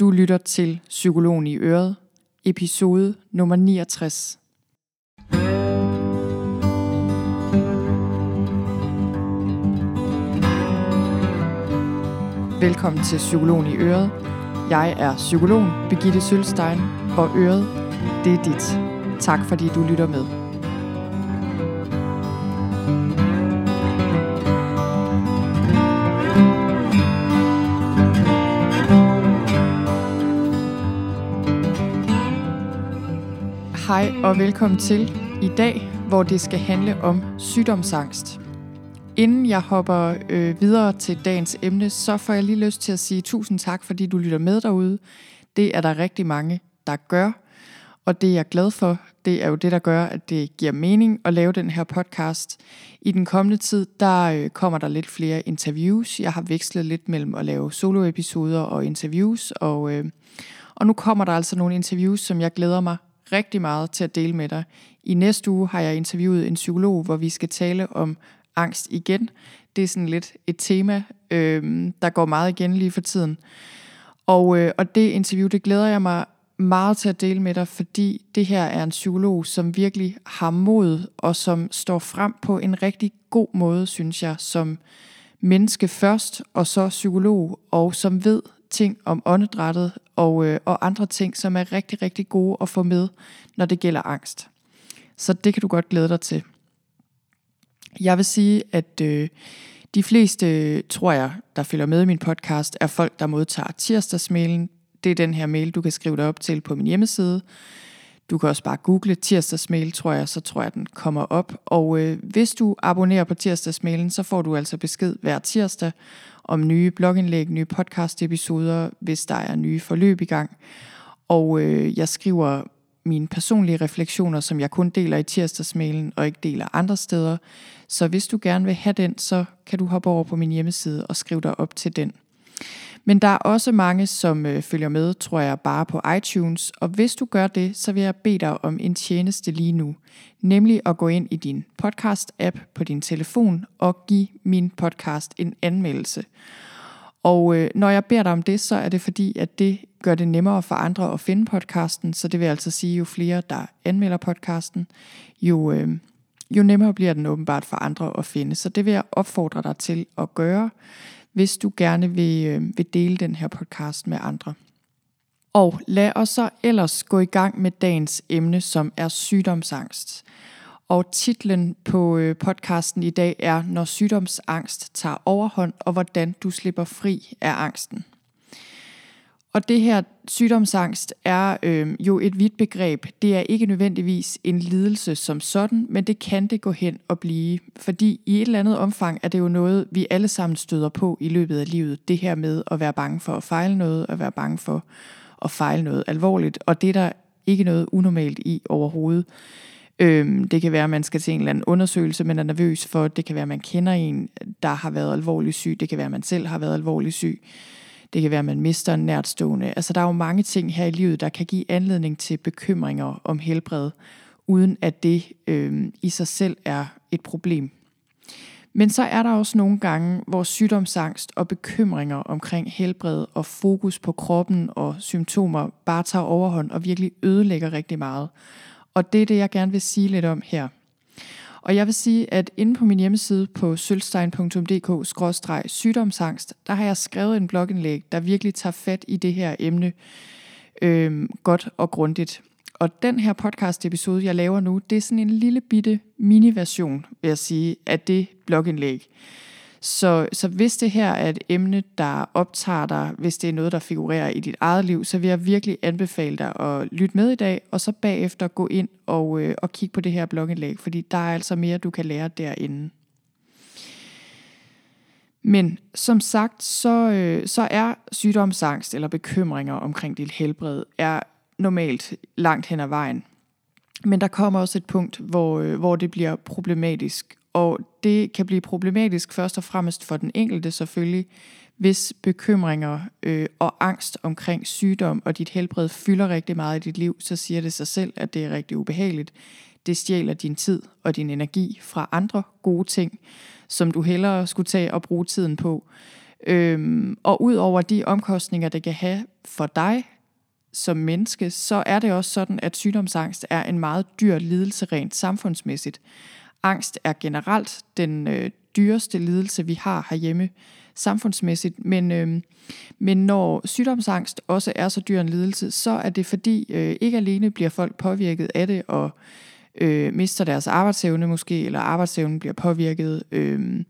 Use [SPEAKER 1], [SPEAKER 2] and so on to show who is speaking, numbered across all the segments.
[SPEAKER 1] Du lytter til Psykologen i Øret, episode nummer 69. Velkommen til Psykologen i Øret. Jeg er psykologen Birgitte Sølstein, og Øret, det er dit. Tak fordi du lytter med. Hej og velkommen til i dag, hvor det skal handle om sygdomsangst. Inden jeg hopper øh, videre til dagens emne, så får jeg lige lyst til at sige tusind tak, fordi du lytter med derude. Det er der rigtig mange, der gør, og det er jeg glad for. Det er jo det, der gør, at det giver mening at lave den her podcast. I den kommende tid, der øh, kommer der lidt flere interviews. Jeg har vekslet lidt mellem at lave soloepisoder og interviews, og, øh, og nu kommer der altså nogle interviews, som jeg glæder mig rigtig meget til at dele med dig. I næste uge har jeg interviewet en psykolog, hvor vi skal tale om angst igen. Det er sådan lidt et tema, øh, der går meget igen lige for tiden. Og, øh, og det interview, det glæder jeg mig meget til at dele med dig, fordi det her er en psykolog, som virkelig har mod, og som står frem på en rigtig god måde, synes jeg, som menneske først, og så psykolog, og som ved ting om åndedrættet og, øh, og andre ting, som er rigtig, rigtig gode at få med, når det gælder angst. Så det kan du godt glæde dig til. Jeg vil sige, at øh, de fleste, tror jeg, der følger med i min podcast, er folk, der modtager tirsdagsmailen. Det er den her mail, du kan skrive dig op til på min hjemmeside. Du kan også bare google tirsdagsmail, tror jeg, så tror jeg, den kommer op. Og øh, hvis du abonnerer på tirsdagsmailen, så får du altså besked hver tirsdag om nye blogindlæg, nye podcast-episoder, hvis der er nye forløb i gang. Og øh, jeg skriver mine personlige refleksioner, som jeg kun deler i tirsdagsmailen og ikke deler andre steder. Så hvis du gerne vil have den, så kan du hoppe over på min hjemmeside og skrive dig op til den. Men der er også mange, som øh, følger med, tror jeg, bare på iTunes. Og hvis du gør det, så vil jeg bede dig om en tjeneste lige nu. Nemlig at gå ind i din podcast-app på din telefon og give min podcast en anmeldelse. Og øh, når jeg beder dig om det, så er det fordi, at det gør det nemmere for andre at finde podcasten. Så det vil altså sige, jo flere der anmelder podcasten, jo, øh, jo nemmere bliver den åbenbart for andre at finde. Så det vil jeg opfordre dig til at gøre hvis du gerne vil, øh, vil dele den her podcast med andre. Og lad os så ellers gå i gang med dagens emne, som er sygdomsangst. Og titlen på øh, podcasten i dag er Når sygdomsangst tager overhånd, og hvordan du slipper fri af angsten. Og det her sygdomsangst er øh, jo et vidt begreb. Det er ikke nødvendigvis en lidelse som sådan, men det kan det gå hen og blive. Fordi i et eller andet omfang er det jo noget, vi alle sammen støder på i løbet af livet. Det her med at være bange for at fejle noget, at være bange for at fejle noget alvorligt. Og det er der ikke noget unormalt i overhovedet. Øhm, det kan være, at man skal til en eller anden undersøgelse, man er nervøs for. Det kan være, at man kender en, der har været alvorligt syg. Det kan være, at man selv har været alvorligt syg. Det kan være, at man mister en nærtstående. Altså, der er jo mange ting her i livet, der kan give anledning til bekymringer om helbred, uden at det øh, i sig selv er et problem. Men så er der også nogle gange, hvor sygdomsangst og bekymringer omkring helbred og fokus på kroppen og symptomer bare tager overhånd og virkelig ødelægger rigtig meget. Og det er det, jeg gerne vil sige lidt om her. Og jeg vil sige, at inde på min hjemmeside på sølvstein.dk-sygdomsangst, der har jeg skrevet en blogindlæg, der virkelig tager fat i det her emne øh, godt og grundigt. Og den her podcast episode, jeg laver nu, det er sådan en lille bitte mini-version, vil jeg sige, af det blogindlæg. Så, så hvis det her er et emne, der optager dig, hvis det er noget, der figurerer i dit eget liv, så vil jeg virkelig anbefale dig at lytte med i dag, og så bagefter gå ind og, øh, og kigge på det her blogindlæg, fordi der er altså mere, du kan lære derinde. Men som sagt, så, øh, så er sygdomsangst eller bekymringer omkring dit helbred, er normalt langt hen ad vejen. Men der kommer også et punkt, hvor, øh, hvor det bliver problematisk, og det kan blive problematisk først og fremmest for den enkelte selvfølgelig, hvis bekymringer øh, og angst omkring sygdom og dit helbred fylder rigtig meget i dit liv, så siger det sig selv, at det er rigtig ubehageligt. Det stjæler din tid og din energi fra andre gode ting, som du hellere skulle tage og bruge tiden på. Øhm, og ud over de omkostninger, det kan have for dig som menneske, så er det også sådan, at sygdomsangst er en meget dyr lidelse rent samfundsmæssigt. Angst er generelt den øh, dyreste lidelse, vi har herhjemme samfundsmæssigt, men, øh, men når sygdomsangst også er så dyr en lidelse, så er det fordi øh, ikke alene bliver folk påvirket af det og øh, mister deres arbejdsevne måske, eller arbejdsevnen bliver påvirket. Øh.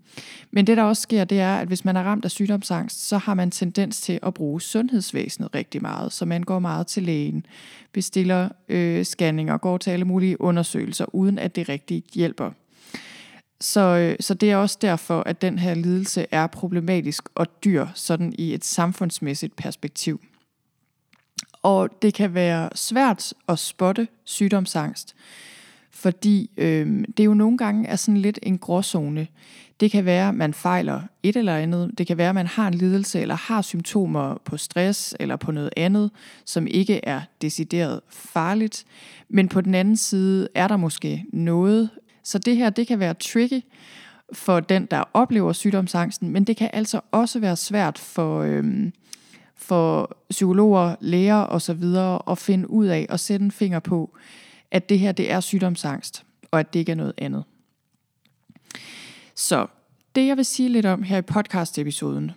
[SPEAKER 1] Men det der også sker, det er, at hvis man er ramt af sygdomsangst, så har man tendens til at bruge sundhedsvæsenet rigtig meget. Så man går meget til lægen, bestiller øh, scanninger, går til alle mulige undersøgelser, uden at det rigtig hjælper. Så, øh, så det er også derfor, at den her lidelse er problematisk og dyr, sådan i et samfundsmæssigt perspektiv. Og det kan være svært at spotte sygdomsangst, fordi øh, det jo nogle gange er sådan lidt en gråzone. Det kan være, at man fejler et eller andet. Det kan være, at man har en lidelse eller har symptomer på stress eller på noget andet, som ikke er decideret farligt. Men på den anden side er der måske noget. Så det her, det kan være tricky for den, der oplever sygdomsangsten, men det kan altså også være svært for, øhm, for psykologer, læger osv. at finde ud af og sætte en finger på, at det her det er sygdomsangst, og at det ikke er noget andet. Så det jeg vil sige lidt om her i podcast-episoden,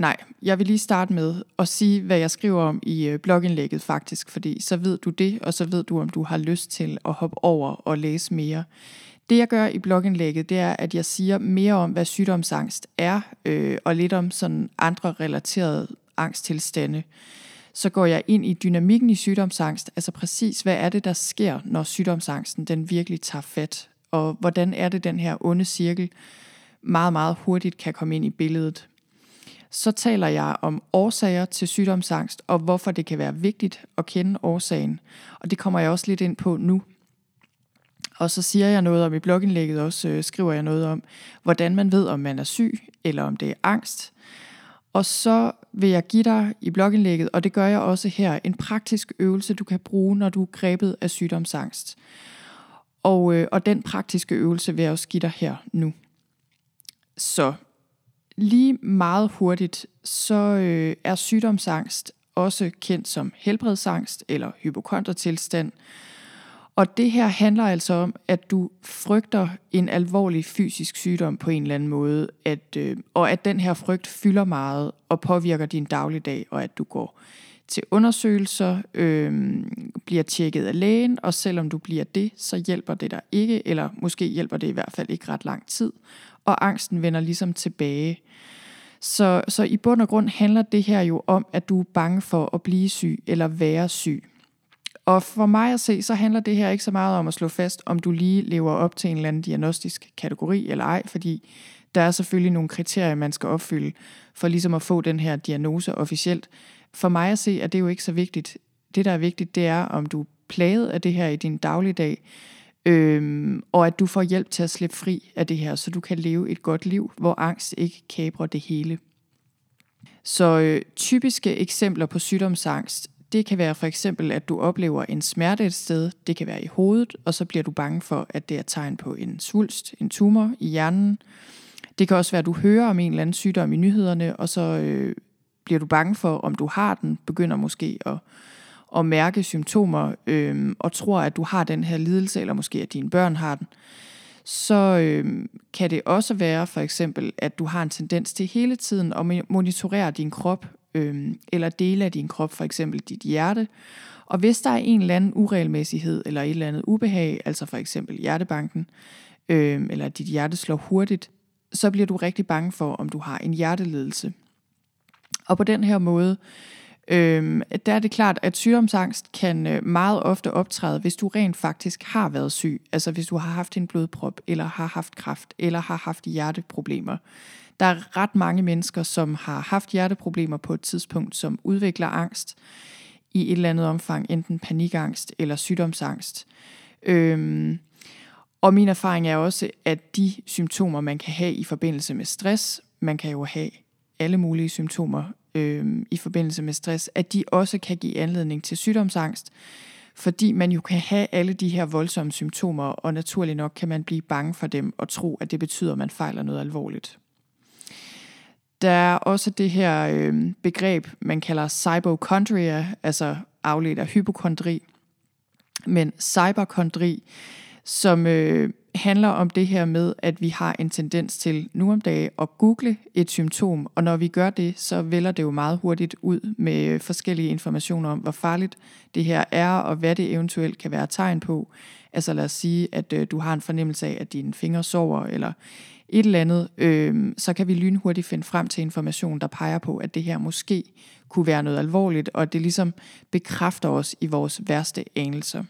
[SPEAKER 1] nej, jeg vil lige starte med at sige, hvad jeg skriver om i øh, blogindlægget faktisk, fordi så ved du det, og så ved du, om du har lyst til at hoppe over og læse mere. Det jeg gør i blogindlægget, det er, at jeg siger mere om, hvad sygdomsangst er, øh, og lidt om sådan andre relaterede angsttilstande så går jeg ind i dynamikken i sygdomsangst, altså præcis hvad er det, der sker, når sygdomsangsten den virkelig tager fat, og hvordan er det, den her onde cirkel meget, meget hurtigt kan komme ind i billedet. Så taler jeg om årsager til sygdomsangst, og hvorfor det kan være vigtigt at kende årsagen. Og det kommer jeg også lidt ind på nu. Og så siger jeg noget om i blogindlægget også, øh, skriver jeg noget om, hvordan man ved, om man er syg, eller om det er angst. Og så vil jeg give dig i blogindlægget, og det gør jeg også her, en praktisk øvelse, du kan bruge, når du er grebet af sygdomsangst. Og, øh, og den praktiske øvelse vil jeg også give dig her nu. Så lige meget hurtigt, så øh, er sygdomsangst også kendt som helbredsangst eller hypokontertilstand. Og det her handler altså om, at du frygter en alvorlig fysisk sygdom på en eller anden måde, at, øh, og at den her frygt fylder meget og påvirker din dagligdag, og at du går til undersøgelser, øh, bliver tjekket af lægen, og selvom du bliver det, så hjælper det dig ikke, eller måske hjælper det i hvert fald ikke ret lang tid, og angsten vender ligesom tilbage. Så, så i bund og grund handler det her jo om, at du er bange for at blive syg eller være syg. Og for mig at se, så handler det her ikke så meget om at slå fast, om du lige lever op til en eller anden diagnostisk kategori eller ej, fordi der er selvfølgelig nogle kriterier, man skal opfylde for ligesom at få den her diagnose officielt. For mig at se, er det jo ikke så vigtigt. Det, der er vigtigt, det er, om du er plaget af det her i din dagligdag, øhm, og at du får hjælp til at slippe fri af det her, så du kan leve et godt liv, hvor angst ikke kabrer det hele. Så øh, typiske eksempler på sygdomsangst, det kan være for eksempel, at du oplever en smerte et sted, det kan være i hovedet, og så bliver du bange for, at det er tegn på en svulst, en tumor i hjernen. Det kan også være, at du hører om en eller anden sygdom i nyhederne, og så øh, bliver du bange for, om du har den, begynder måske at, at mærke symptomer, øh, og tror, at du har den her lidelse, eller måske at dine børn har den. Så øh, kan det også være for eksempel, at du har en tendens til hele tiden at monitorere din krop øh, eller dele af din krop, for eksempel dit hjerte. Og hvis der er en eller anden uregelmæssighed eller et eller andet ubehag, altså for eksempel hjertebanken, øh, eller dit hjerte slår hurtigt, så bliver du rigtig bange for, om du har en hjerteledelse. Og på den her måde, øh, der er det klart, at sygdomsangst kan øh, meget ofte optræde, hvis du rent faktisk har været syg. Altså hvis du har haft en blodprop, eller har haft kræft, eller har haft hjerteproblemer. Der er ret mange mennesker, som har haft hjerteproblemer på et tidspunkt, som udvikler angst i et eller andet omfang, enten panikangst eller sygdomsangst. Øhm, og min erfaring er også, at de symptomer, man kan have i forbindelse med stress, man kan jo have alle mulige symptomer øhm, i forbindelse med stress, at de også kan give anledning til sygdomsangst, fordi man jo kan have alle de her voldsomme symptomer, og naturlig nok kan man blive bange for dem og tro, at det betyder, at man fejler noget alvorligt. Der er også det her øh, begreb, man kalder cyberchondria, altså afledt af hypokondri. Men cyberkondri, som øh, handler om det her med, at vi har en tendens til nu om dagen at google et symptom, og når vi gør det, så vælger det jo meget hurtigt ud med forskellige informationer om, hvor farligt det her er, og hvad det eventuelt kan være tegn på. Altså lad os sige, at øh, du har en fornemmelse af, at dine fingre sover, eller et eller andet, øh, så kan vi lynhurtigt finde frem til information, der peger på, at det her måske kunne være noget alvorligt, og det ligesom bekræfter os i vores værste anelser.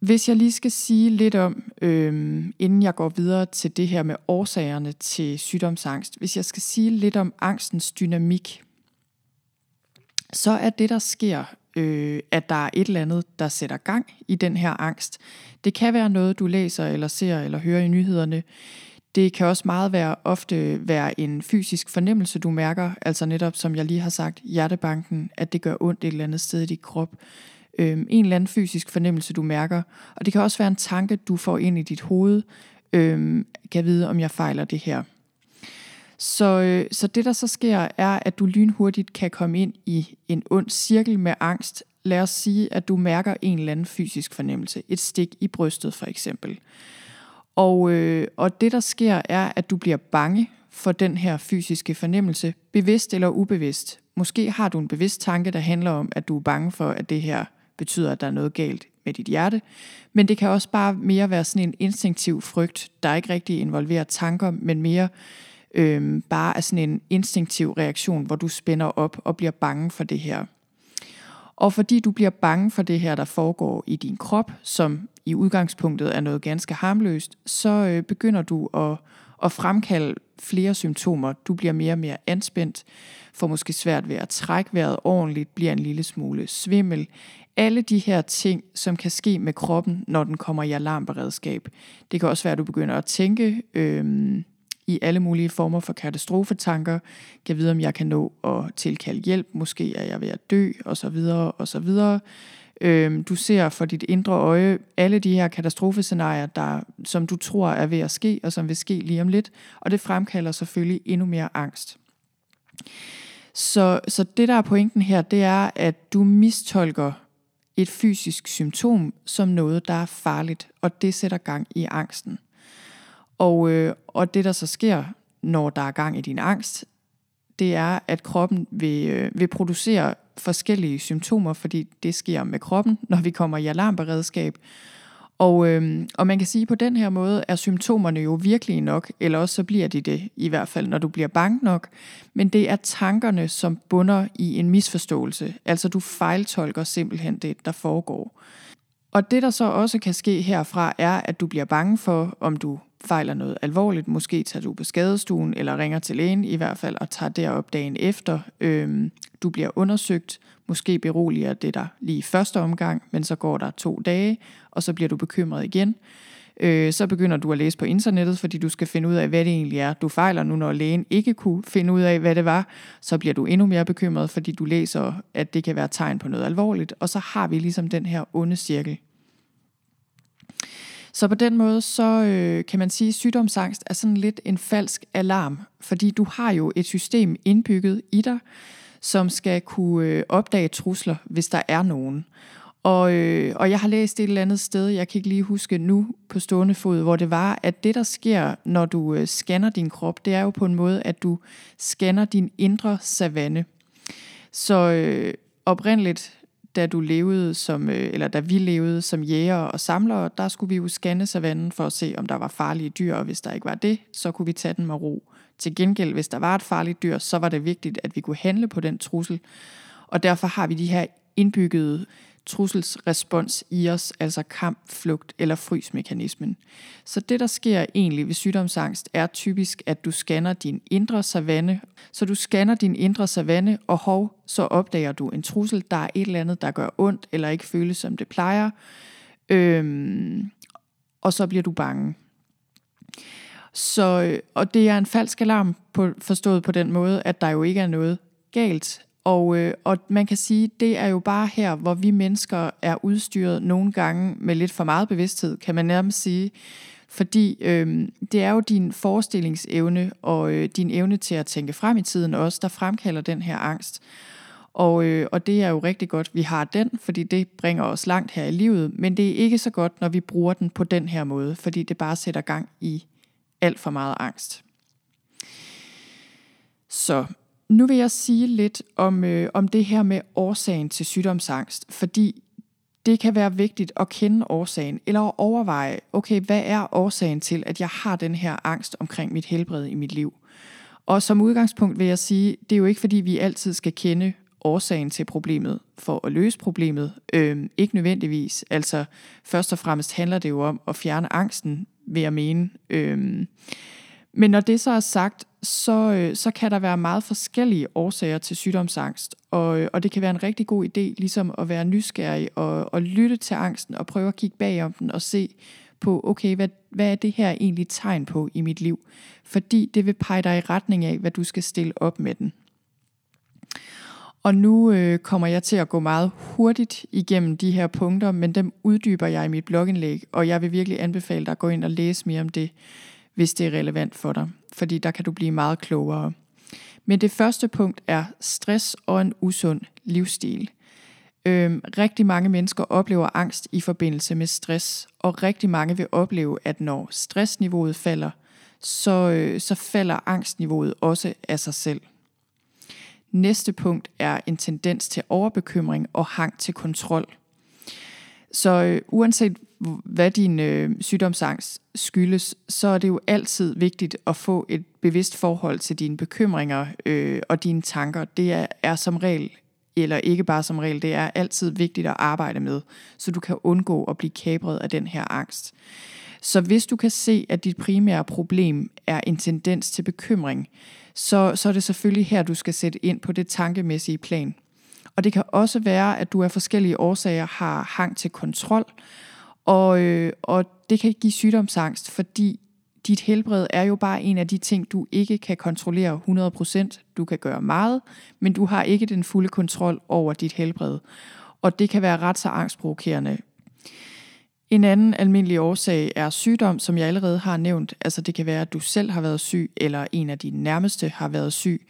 [SPEAKER 1] Hvis jeg lige skal sige lidt om, øh, inden jeg går videre til det her med årsagerne til sygdomsangst, hvis jeg skal sige lidt om angstens dynamik, så er det, der sker, øh, at der er et eller andet, der sætter gang i den her angst. Det kan være noget, du læser eller ser eller hører i nyhederne. Det kan også meget være ofte være en fysisk fornemmelse, du mærker, altså netop som jeg lige har sagt, hjertebanken, at det gør ondt et eller andet sted i dit krop Øhm, en eller anden fysisk fornemmelse, du mærker. Og det kan også være en tanke, du får ind i dit hoved, Øhm, kan vide, om jeg fejler det her. Så, øh, så det, der så sker, er, at du lynhurtigt kan komme ind i en ond cirkel med angst. Lad os sige, at du mærker en eller anden fysisk fornemmelse. Et stik i brystet for eksempel. Og, øh, og det, der sker, er, at du bliver bange for den her fysiske fornemmelse, bevidst eller ubevidst. Måske har du en bevidst tanke, der handler om, at du er bange for, at det her betyder, at der er noget galt med dit hjerte. Men det kan også bare mere være sådan en instinktiv frygt, der ikke rigtig involverer tanker, men mere øh, bare er sådan en instinktiv reaktion, hvor du spænder op og bliver bange for det her. Og fordi du bliver bange for det her, der foregår i din krop, som i udgangspunktet er noget ganske harmløst, så øh, begynder du at, at fremkalde flere symptomer. Du bliver mere og mere anspændt, får måske svært ved at trække vejret ordentligt, bliver en lille smule svimmel, alle de her ting, som kan ske med kroppen, når den kommer i alarmberedskab. Det kan også være, at du begynder at tænke øhm, i alle mulige former for katastrofetanker. Kan vide, om jeg kan nå at tilkalde hjælp. Måske er jeg ved at dø, og så videre, og så videre. Øhm, du ser for dit indre øje alle de her katastrofescenarier, der, som du tror er ved at ske, og som vil ske lige om lidt. Og det fremkalder selvfølgelig endnu mere angst. Så, så det, der er pointen her, det er, at du mistolker et fysisk symptom som noget, der er farligt, og det sætter gang i angsten. Og, øh, og det, der så sker, når der er gang i din angst, det er, at kroppen vil, øh, vil producere forskellige symptomer, fordi det sker med kroppen, når vi kommer i alarmberedskab. Og, øh, og man kan sige, at på den her måde er symptomerne jo virkelig nok, eller også så bliver de det, i hvert fald når du bliver bange nok. Men det er tankerne, som bunder i en misforståelse. Altså du fejltolker simpelthen det, der foregår. Og det, der så også kan ske herfra, er, at du bliver bange for, om du fejler noget alvorligt. Måske tager du på skadestuen, eller ringer til lægen i hvert fald, og tager derop dagen efter. Øhm, du bliver undersøgt, Måske beroliger det dig lige første omgang, men så går der to dage, og så bliver du bekymret igen. Øh, så begynder du at læse på internettet, fordi du skal finde ud af, hvad det egentlig er, du fejler nu, når lægen ikke kunne finde ud af, hvad det var. Så bliver du endnu mere bekymret, fordi du læser, at det kan være tegn på noget alvorligt, og så har vi ligesom den her onde cirkel. Så på den måde, så øh, kan man sige, at sygdomsangst er sådan lidt en falsk alarm, fordi du har jo et system indbygget i dig, som skal kunne øh, opdage trusler, hvis der er nogen. Og, øh, og jeg har læst et eller andet sted, jeg kan ikke lige huske nu på stående fod, hvor det var, at det der sker, når du øh, scanner din krop, det er jo på en måde, at du scanner din indre savanne. Så øh, oprindeligt, da du levede som, øh, eller da vi levede som jæger og samlere, der skulle vi jo scanne savannen for at se, om der var farlige dyr, og hvis der ikke var det, så kunne vi tage den med ro. Til gengæld, hvis der var et farligt dyr, så var det vigtigt, at vi kunne handle på den trussel. Og derfor har vi de her indbyggede trusselsrespons i os, altså kamp, flugt eller frysmekanismen. Så det, der sker egentlig ved sygdomsangst, er typisk, at du scanner din indre savanne. Så du scanner din indre savanne, og hov, så opdager du en trussel, der er et eller andet, der gør ondt, eller ikke føles som det plejer. Øhm, og så bliver du bange. Så, øh, og det er en falsk alarm på, forstået på den måde, at der jo ikke er noget galt. Og, øh, og man kan sige, det er jo bare her, hvor vi mennesker er udstyret nogle gange med lidt for meget bevidsthed, kan man nærmest sige. Fordi øh, det er jo din forestillingsevne og øh, din evne til at tænke frem i tiden også, der fremkalder den her angst. Og, øh, og det er jo rigtig godt, vi har den, fordi det bringer os langt her i livet. Men det er ikke så godt, når vi bruger den på den her måde, fordi det bare sætter gang i alt for meget angst. Så nu vil jeg sige lidt om, øh, om det her med årsagen til sygdomsangst, fordi det kan være vigtigt at kende årsagen, eller at overveje, okay, hvad er årsagen til, at jeg har den her angst omkring mit helbred i mit liv? Og som udgangspunkt vil jeg sige, det er jo ikke fordi, vi altid skal kende årsagen til problemet for at løse problemet. Øhm, ikke nødvendigvis. Altså først og fremmest handler det jo om at fjerne angsten, vil jeg mene. Øhm, men når det så er sagt, så, øh, så kan der være meget forskellige årsager til sygdomsangst, og, øh, og det kan være en rigtig god idé ligesom at være nysgerrig og, og lytte til angsten og prøve at kigge bagom den og se på, okay, hvad, hvad er det her egentlig tegn på i mit liv? Fordi det vil pege dig i retning af, hvad du skal stille op med den. Og nu øh, kommer jeg til at gå meget hurtigt igennem de her punkter, men dem uddyber jeg i mit blogindlæg, og jeg vil virkelig anbefale dig at gå ind og læse mere om det hvis det er relevant for dig, fordi der kan du blive meget klogere. Men det første punkt er stress og en usund livsstil. Øhm, rigtig mange mennesker oplever angst i forbindelse med stress, og rigtig mange vil opleve, at når stressniveauet falder, så, øh, så falder angstniveauet også af sig selv. Næste punkt er en tendens til overbekymring og hang til kontrol. Så øh, uanset hvad din øh, sygdomsangst skyldes, så er det jo altid vigtigt at få et bevidst forhold til dine bekymringer øh, og dine tanker. Det er, er som regel, eller ikke bare som regel, det er altid vigtigt at arbejde med, så du kan undgå at blive kabret af den her angst. Så hvis du kan se, at dit primære problem er en tendens til bekymring, så, så er det selvfølgelig her, du skal sætte ind på det tankemæssige plan. Og det kan også være, at du af forskellige årsager har hang til kontrol, og, øh, og det kan give sygdomsangst, fordi dit helbred er jo bare en af de ting, du ikke kan kontrollere 100%. Du kan gøre meget, men du har ikke den fulde kontrol over dit helbred. Og det kan være ret så angstprovokerende. En anden almindelig årsag er sygdom, som jeg allerede har nævnt. Altså det kan være, at du selv har været syg, eller en af dine nærmeste har været syg.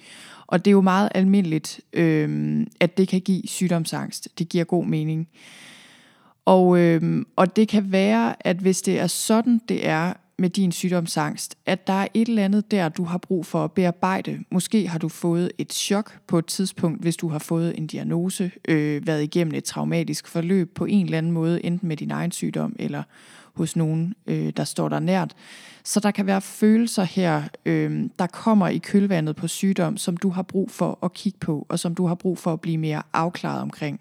[SPEAKER 1] Og det er jo meget almindeligt, øh, at det kan give sygdomsangst. Det giver god mening. Og, øh, og det kan være, at hvis det er sådan, det er med din sygdomsangst, at der er et eller andet der, du har brug for at bearbejde. Måske har du fået et chok på et tidspunkt, hvis du har fået en diagnose, øh, været igennem et traumatisk forløb på en eller anden måde, enten med din egen sygdom eller hos nogen, øh, der står der nært. Så der kan være følelser her, øh, der kommer i kølvandet på sygdom, som du har brug for at kigge på, og som du har brug for at blive mere afklaret omkring.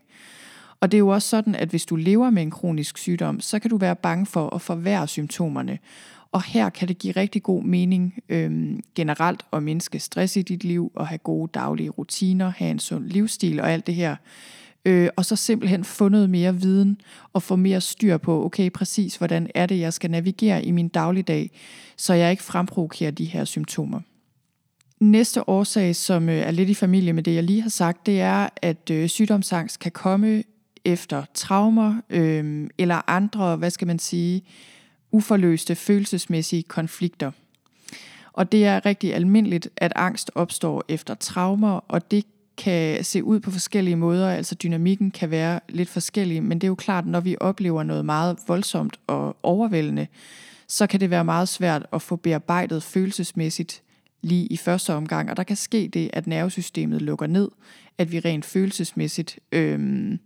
[SPEAKER 1] Og det er jo også sådan, at hvis du lever med en kronisk sygdom, så kan du være bange for at forværre symptomerne. Og her kan det give rigtig god mening øhm, generelt at mindske stress i dit liv og have gode daglige rutiner, have en sund livsstil og alt det her. Øh, og så simpelthen få noget mere viden og få mere styr på, okay, præcis hvordan er det, jeg skal navigere i min dagligdag, så jeg ikke fremprovokerer de her symptomer. Næste årsag, som øh, er lidt i familie med det, jeg lige har sagt, det er, at øh, sygdomsangst kan komme efter traumer øh, eller andre, hvad skal man sige, uforløste følelsesmæssige konflikter. Og det er rigtig almindeligt, at angst opstår efter traumer, og det kan se ud på forskellige måder, altså dynamikken kan være lidt forskellig, men det er jo klart, når vi oplever noget meget voldsomt og overvældende, så kan det være meget svært at få bearbejdet følelsesmæssigt lige i første omgang, og der kan ske det, at nervesystemet lukker ned, at vi rent følelsesmæssigt øh,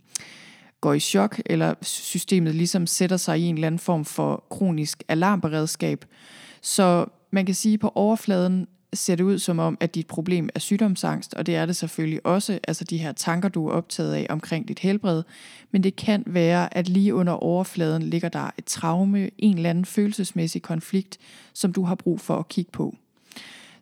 [SPEAKER 1] går i chok, eller systemet ligesom sætter sig i en eller anden form for kronisk alarmberedskab. Så man kan sige, at på overfladen ser det ud som om, at dit problem er sygdomsangst, og det er det selvfølgelig også, altså de her tanker, du er optaget af omkring dit helbred, men det kan være, at lige under overfladen ligger der et traume, en eller anden følelsesmæssig konflikt, som du har brug for at kigge på.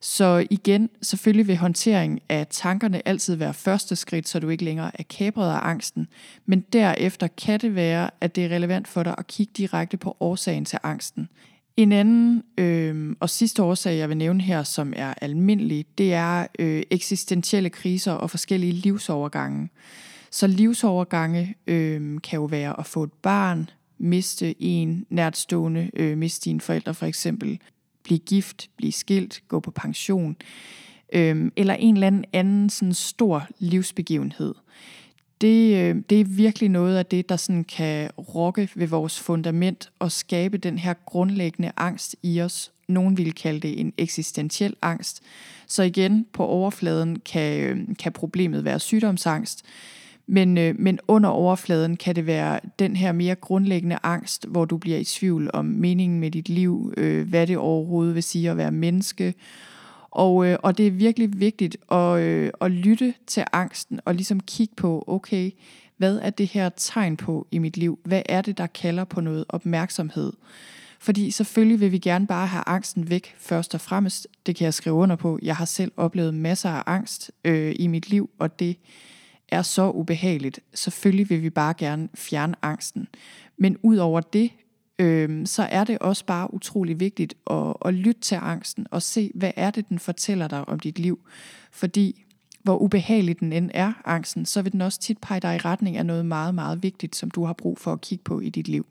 [SPEAKER 1] Så igen, selvfølgelig vil håndtering af tankerne altid være første skridt, så du ikke længere er kabret af angsten. Men derefter kan det være, at det er relevant for dig at kigge direkte på årsagen til angsten. En anden øh, og sidste årsag, jeg vil nævne her, som er almindelig, det er øh, eksistentielle kriser og forskellige livsovergange. Så livsovergange øh, kan jo være at få et barn, miste en nærtstående, øh, miste dine forældre for eksempel, blive gift, blive skilt, gå på pension, øh, eller en eller anden anden sådan stor livsbegivenhed. Det, øh, det er virkelig noget af det, der sådan kan rokke ved vores fundament og skabe den her grundlæggende angst i os. Nogen vil kalde det en eksistentiel angst. Så igen, på overfladen kan, øh, kan problemet være sygdomsangst, men, øh, men under overfladen kan det være den her mere grundlæggende angst, hvor du bliver i tvivl om meningen med dit liv, øh, hvad det overhovedet vil sige at være menneske. Og, øh, og det er virkelig vigtigt at, øh, at lytte til angsten og ligesom kigge på, okay, hvad er det her tegn på i mit liv? Hvad er det, der kalder på noget opmærksomhed? Fordi selvfølgelig vil vi gerne bare have angsten væk først og fremmest. Det kan jeg skrive under på. Jeg har selv oplevet masser af angst øh, i mit liv, og det er så ubehageligt. Selvfølgelig vil vi bare gerne fjerne angsten. Men ud over det, øh, så er det også bare utrolig vigtigt at, at lytte til angsten og se, hvad er det, den fortæller dig om dit liv. Fordi hvor ubehagelig den end er, angsten, så vil den også tit pege dig i retning af noget meget, meget vigtigt, som du har brug for at kigge på i dit liv.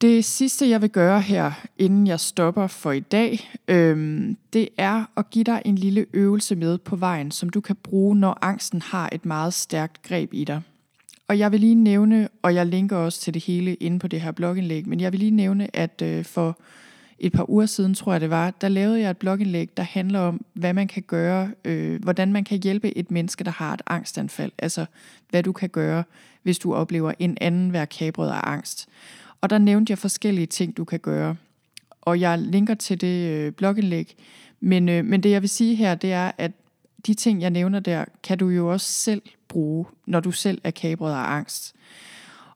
[SPEAKER 1] Det sidste, jeg vil gøre her, inden jeg stopper for i dag, øhm, det er at give dig en lille øvelse med på vejen, som du kan bruge, når angsten har et meget stærkt greb i dig. Og jeg vil lige nævne, og jeg linker også til det hele inde på det her blogindlæg, men jeg vil lige nævne, at øh, for et par uger siden, tror jeg det var, der lavede jeg et blogindlæg, der handler om, hvad man kan gøre, øh, hvordan man kan hjælpe et menneske, der har et angstanfald. Altså, hvad du kan gøre, hvis du oplever en anden være kabret af angst. Og der nævnte jeg forskellige ting, du kan gøre. Og jeg linker til det øh, blogindlæg. Men, øh, men det jeg vil sige her, det er, at de ting, jeg nævner der, kan du jo også selv bruge, når du selv er kabret af angst.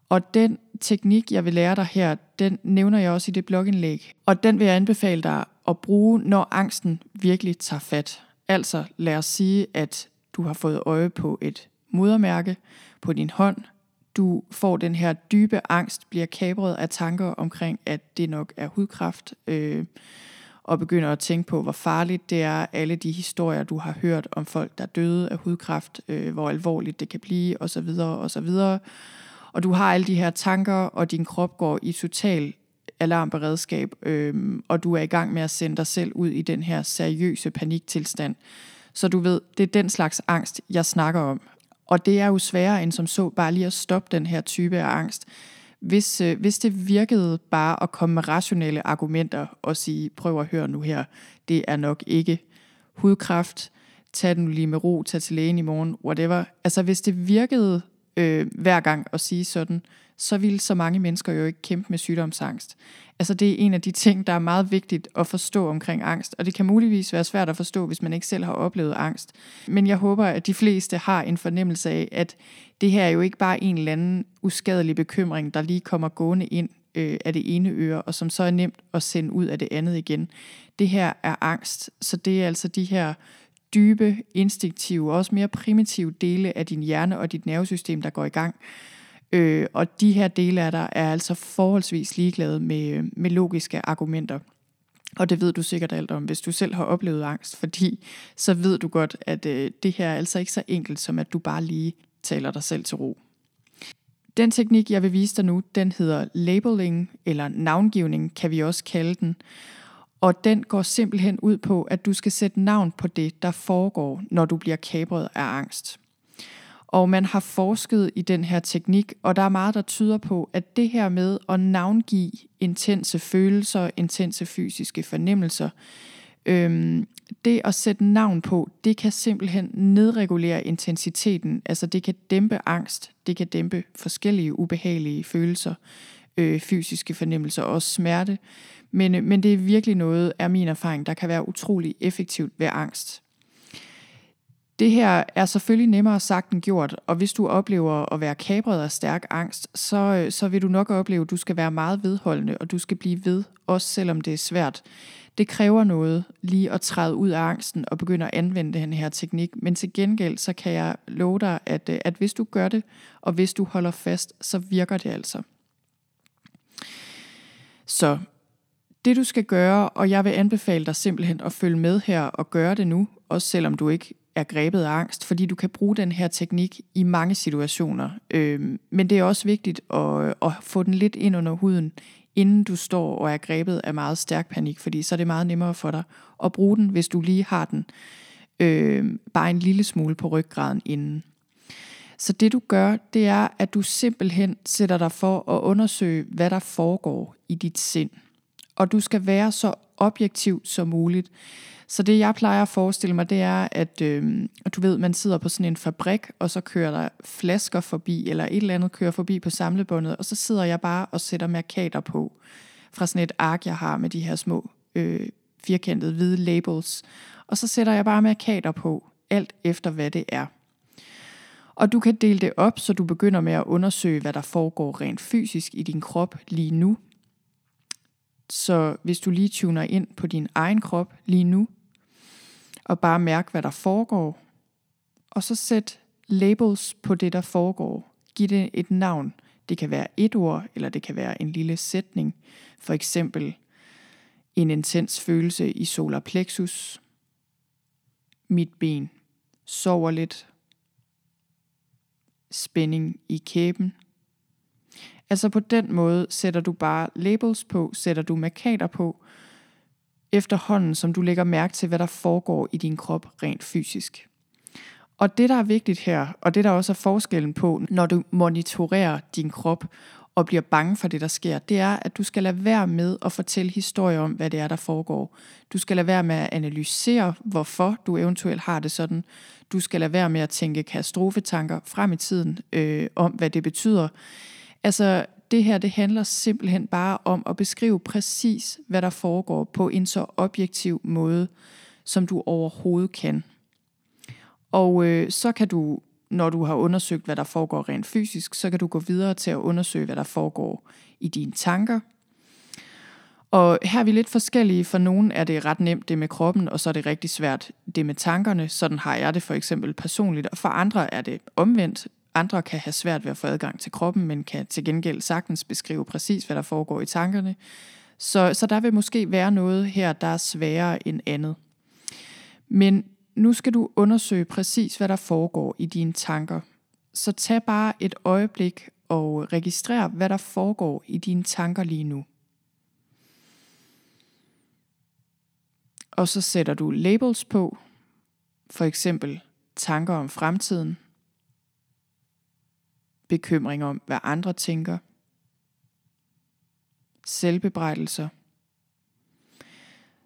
[SPEAKER 1] Og den teknik, jeg vil lære dig her, den nævner jeg også i det blogindlæg. Og den vil jeg anbefale dig at bruge, når angsten virkelig tager fat. Altså lad os sige, at du har fået øje på et modermærke på din hånd, du får den her dybe angst, bliver kabret af tanker omkring, at det nok er hudkræft, øh, og begynder at tænke på, hvor farligt det er, alle de historier, du har hørt om folk, der døde af hudkræft, øh, hvor alvorligt det kan blive, osv. osv. Og du har alle de her tanker, og din krop går i total alarmberedskab, øh, og du er i gang med at sende dig selv ud i den her seriøse paniktilstand. Så du ved, det er den slags angst, jeg snakker om. Og det er jo sværere end som så bare lige at stoppe den her type af angst. Hvis, øh, hvis det virkede bare at komme med rationelle argumenter og sige, prøv at høre nu her, det er nok ikke hudkræft, tag den lige med ro, tag til lægen i morgen, whatever. Altså hvis det virkede øh, hver gang at sige sådan, så ville så mange mennesker jo ikke kæmpe med sygdomsangst. Altså det er en af de ting, der er meget vigtigt at forstå omkring angst, og det kan muligvis være svært at forstå, hvis man ikke selv har oplevet angst. Men jeg håber, at de fleste har en fornemmelse af, at det her er jo ikke bare en eller anden uskadelig bekymring, der lige kommer gående ind øh, af det ene øre, og som så er nemt at sende ud af det andet igen. Det her er angst, så det er altså de her dybe, instinktive, også mere primitive dele af din hjerne og dit nervesystem, der går i gang. Øh, og de her dele af dig er altså forholdsvis ligeglade med, med logiske argumenter. Og det ved du sikkert alt om, hvis du selv har oplevet angst, fordi så ved du godt, at øh, det her er altså ikke så enkelt, som at du bare lige taler dig selv til ro. Den teknik, jeg vil vise dig nu, den hedder labeling, eller navngivning, kan vi også kalde den. Og den går simpelthen ud på, at du skal sætte navn på det, der foregår, når du bliver kabret af angst. Og man har forsket i den her teknik, og der er meget, der tyder på, at det her med at navngive intense følelser, intense fysiske fornemmelser, øhm, det at sætte navn på, det kan simpelthen nedregulere intensiteten. Altså det kan dæmpe angst, det kan dæmpe forskellige ubehagelige følelser, øh, fysiske fornemmelser og også smerte. Men, øh, men det er virkelig noget, er min erfaring, der kan være utrolig effektivt ved angst. Det her er selvfølgelig nemmere sagt end gjort, og hvis du oplever at være kabret af stærk angst, så, øh, så vil du nok opleve, at du skal være meget vedholdende, og du skal blive ved, også selvom det er svært. Det kræver noget lige at træde ud af angsten og begynde at anvende den her teknik, men til gengæld så kan jeg love dig, at, øh, at hvis du gør det, og hvis du holder fast, så virker det altså. Så det du skal gøre, og jeg vil anbefale dig simpelthen at følge med her og gøre det nu, også selvom du ikke er grebet af angst, fordi du kan bruge den her teknik i mange situationer. Øh, men det er også vigtigt at, at få den lidt ind under huden, inden du står og er grebet af meget stærk panik, fordi så er det meget nemmere for dig at bruge den, hvis du lige har den øh, bare en lille smule på ryggraden inden. Så det du gør, det er, at du simpelthen sætter dig for at undersøge, hvad der foregår i dit sind. Og du skal være så objektiv som muligt. Så det jeg plejer at forestille mig, det er, at øh, du ved, man sidder på sådan en fabrik, og så kører der flasker forbi, eller et eller andet kører forbi på samlebåndet, og så sidder jeg bare og sætter markader på fra sådan et ark, jeg har med de her små øh, firkantede hvide labels. Og så sætter jeg bare markader på, alt efter hvad det er. Og du kan dele det op, så du begynder med at undersøge, hvad der foregår rent fysisk i din krop lige nu. Så hvis du lige tuner ind på din egen krop lige nu, og bare mærk, hvad der foregår, og så sæt labels på det, der foregår. Giv det et navn. Det kan være et ord, eller det kan være en lille sætning. For eksempel en intens følelse i solar plexus. Mit ben sover lidt spænding i kæben. Altså på den måde sætter du bare labels på, sætter du markader på, efterhånden som du lægger mærke til, hvad der foregår i din krop rent fysisk. Og det, der er vigtigt her, og det, der også er forskellen på, når du monitorerer din krop og bliver bange for det, der sker, det er, at du skal lade være med at fortælle historier om, hvad det er, der foregår. Du skal lade være med at analysere, hvorfor du eventuelt har det sådan. Du skal lade være med at tænke katastrofetanker frem i tiden øh, om, hvad det betyder. Altså, det her, det handler simpelthen bare om at beskrive præcis, hvad der foregår på en så objektiv måde, som du overhovedet kan. Og øh, så kan du når du har undersøgt, hvad der foregår rent fysisk, så kan du gå videre til at undersøge, hvad der foregår i dine tanker. Og her er vi lidt forskellige. For nogen er det ret nemt det med kroppen, og så er det rigtig svært det med tankerne. Sådan har jeg det for eksempel personligt. Og for andre er det omvendt. Andre kan have svært ved at få adgang til kroppen, men kan til gengæld sagtens beskrive præcis, hvad der foregår i tankerne. Så, så der vil måske være noget her, der er sværere end andet. Men nu skal du undersøge præcis, hvad der foregår i dine tanker. Så tag bare et øjeblik og registrer, hvad der foregår i dine tanker lige nu. Og så sætter du labels på, for eksempel tanker om fremtiden, bekymring om, hvad andre tænker, selvbebrejdelser.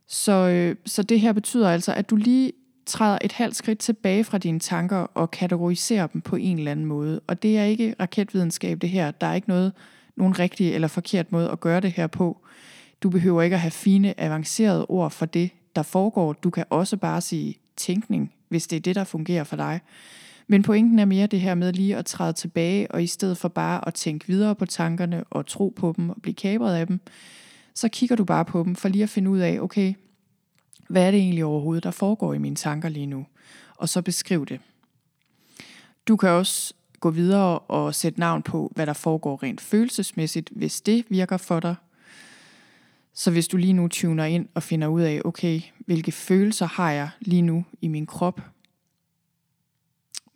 [SPEAKER 1] Så, øh, så det her betyder altså, at du lige træder et halvt skridt tilbage fra dine tanker og kategoriserer dem på en eller anden måde. Og det er ikke raketvidenskab det her. Der er ikke noget, nogen rigtig eller forkert måde at gøre det her på. Du behøver ikke at have fine, avancerede ord for det, der foregår. Du kan også bare sige tænkning, hvis det er det, der fungerer for dig. Men pointen er mere det her med lige at træde tilbage, og i stedet for bare at tænke videre på tankerne og tro på dem og blive kabret af dem, så kigger du bare på dem for lige at finde ud af, okay, hvad er det egentlig overhovedet, der foregår i mine tanker lige nu? Og så beskriv det. Du kan også gå videre og sætte navn på, hvad der foregår rent følelsesmæssigt, hvis det virker for dig. Så hvis du lige nu tuner ind og finder ud af, okay, hvilke følelser har jeg lige nu i min krop?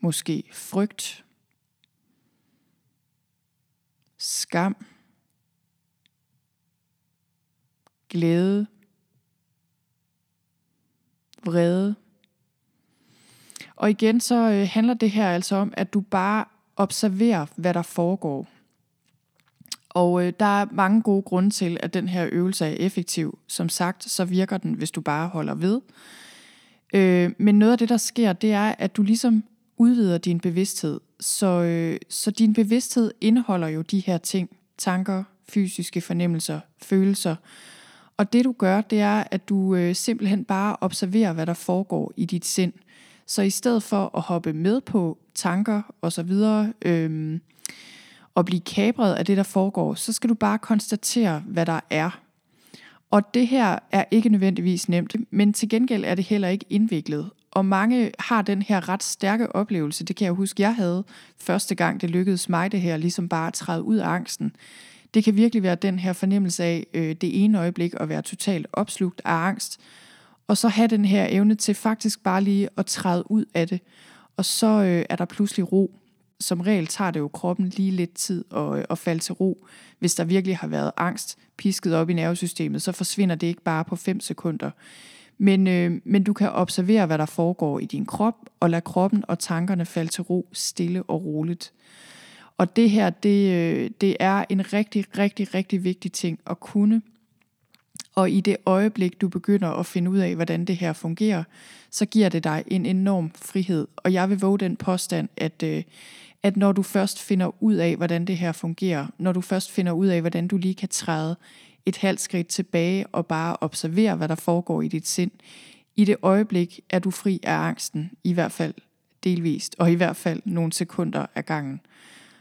[SPEAKER 1] Måske frygt, skam, glæde, vrede. Og igen så øh, handler det her altså om, at du bare observerer, hvad der foregår. Og øh, der er mange gode grunde til, at den her øvelse er effektiv. Som sagt, så virker den, hvis du bare holder ved. Øh, men noget af det, der sker, det er, at du ligesom udvider din bevidsthed. Så, øh, så din bevidsthed indeholder jo de her ting. Tanker, fysiske fornemmelser, følelser. Og det du gør, det er, at du øh, simpelthen bare observerer, hvad der foregår i dit sind. Så i stedet for at hoppe med på tanker og så videre, øh, og blive kabret af det, der foregår, så skal du bare konstatere, hvad der er. Og det her er ikke nødvendigvis nemt, men til gengæld er det heller ikke indviklet. Og mange har den her ret stærke oplevelse, det kan jeg huske, jeg havde første gang, det lykkedes mig det her, ligesom bare at træde ud af angsten. Det kan virkelig være den her fornemmelse af øh, det ene øjeblik at være totalt opslugt af angst, Og så have den her evne til faktisk bare lige at træde ud af det. Og så øh, er der pludselig ro. Som regel tager det jo kroppen lige lidt tid at, øh, at falde til ro. Hvis der virkelig har været angst pisket op i nervesystemet, så forsvinder det ikke bare på 5 sekunder. Men, øh, men du kan observere, hvad der foregår i din krop, og lade kroppen og tankerne falde til ro stille og roligt. Og det her, det, øh, det er en rigtig, rigtig, rigtig vigtig ting at kunne. Og i det øjeblik, du begynder at finde ud af, hvordan det her fungerer, så giver det dig en enorm frihed. Og jeg vil våge den påstand, at, øh, at når du først finder ud af, hvordan det her fungerer, når du først finder ud af, hvordan du lige kan træde et halvt skridt tilbage og bare observere, hvad der foregår i dit sind, i det øjeblik er du fri af angsten, i hvert fald delvist, og i hvert fald nogle sekunder af gangen.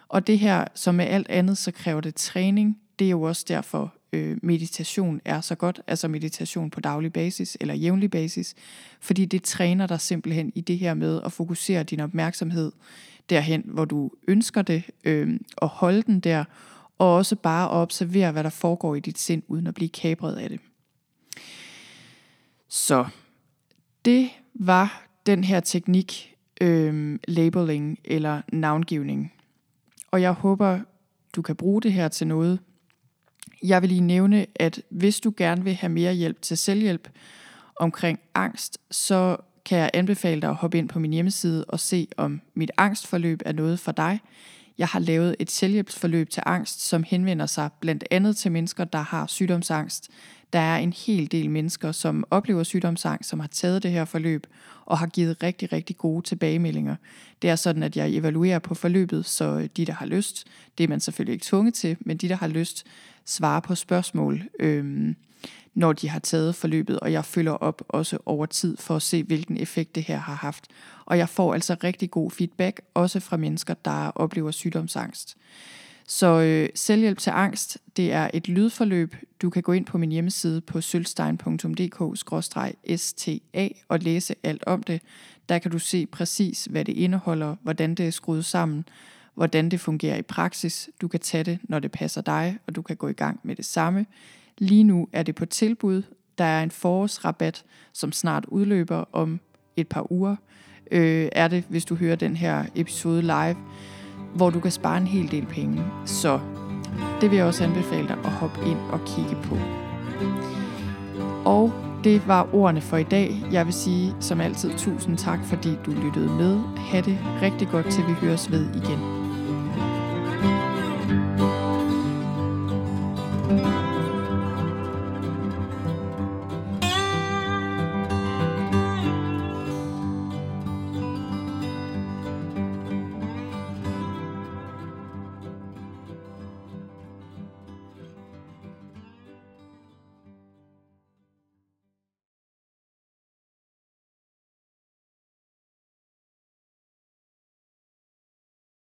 [SPEAKER 1] Og det her, som med alt andet, så kræver det træning. Det er jo også derfor, øh, meditation er så godt, altså meditation på daglig basis eller jævnlig basis, fordi det træner dig simpelthen i det her med at fokusere din opmærksomhed derhen, hvor du ønsker det, øh, og holde den der, og også bare at observere, hvad der foregår i dit sind, uden at blive kabret af det. Så det var den her teknik, øh, labeling eller navngivning. Og jeg håber, du kan bruge det her til noget. Jeg vil lige nævne, at hvis du gerne vil have mere hjælp til selvhjælp omkring angst, så kan jeg anbefale dig at hoppe ind på min hjemmeside og se, om mit angstforløb er noget for dig. Jeg har lavet et selvhjælpsforløb til angst, som henvender sig blandt andet til mennesker, der har sygdomsangst. Der er en hel del mennesker, som oplever sygdomsangst, som har taget det her forløb og har givet rigtig, rigtig gode tilbagemeldinger. Det er sådan, at jeg evaluerer på forløbet, så de, der har lyst, det er man selvfølgelig ikke tvunget til, men de, der har lyst, svarer på spørgsmål, øhm, når de har taget forløbet, og jeg følger op også over tid for at se, hvilken effekt det her har haft. Og jeg får altså rigtig god feedback, også fra mennesker, der oplever sygdomsangst. Så øh, selvhjælp til angst, det er et lydforløb. Du kan gå ind på min hjemmeside på sølvstein.dk-sta og læse alt om det. Der kan du se præcis, hvad det indeholder, hvordan det er skruet sammen, hvordan det fungerer i praksis. Du kan tage det, når det passer dig, og du kan gå i gang med det samme. Lige nu er det på tilbud. Der er en forårsrabat, som snart udløber om et par uger. Øh, er det, hvis du hører den her episode live hvor du kan spare en hel del penge. Så det vil jeg også anbefale dig at hoppe ind og kigge på. Og det var ordene for i dag. Jeg vil sige som altid tusind tak, fordi du lyttede med. Ha' det rigtig godt, til vi høres ved igen.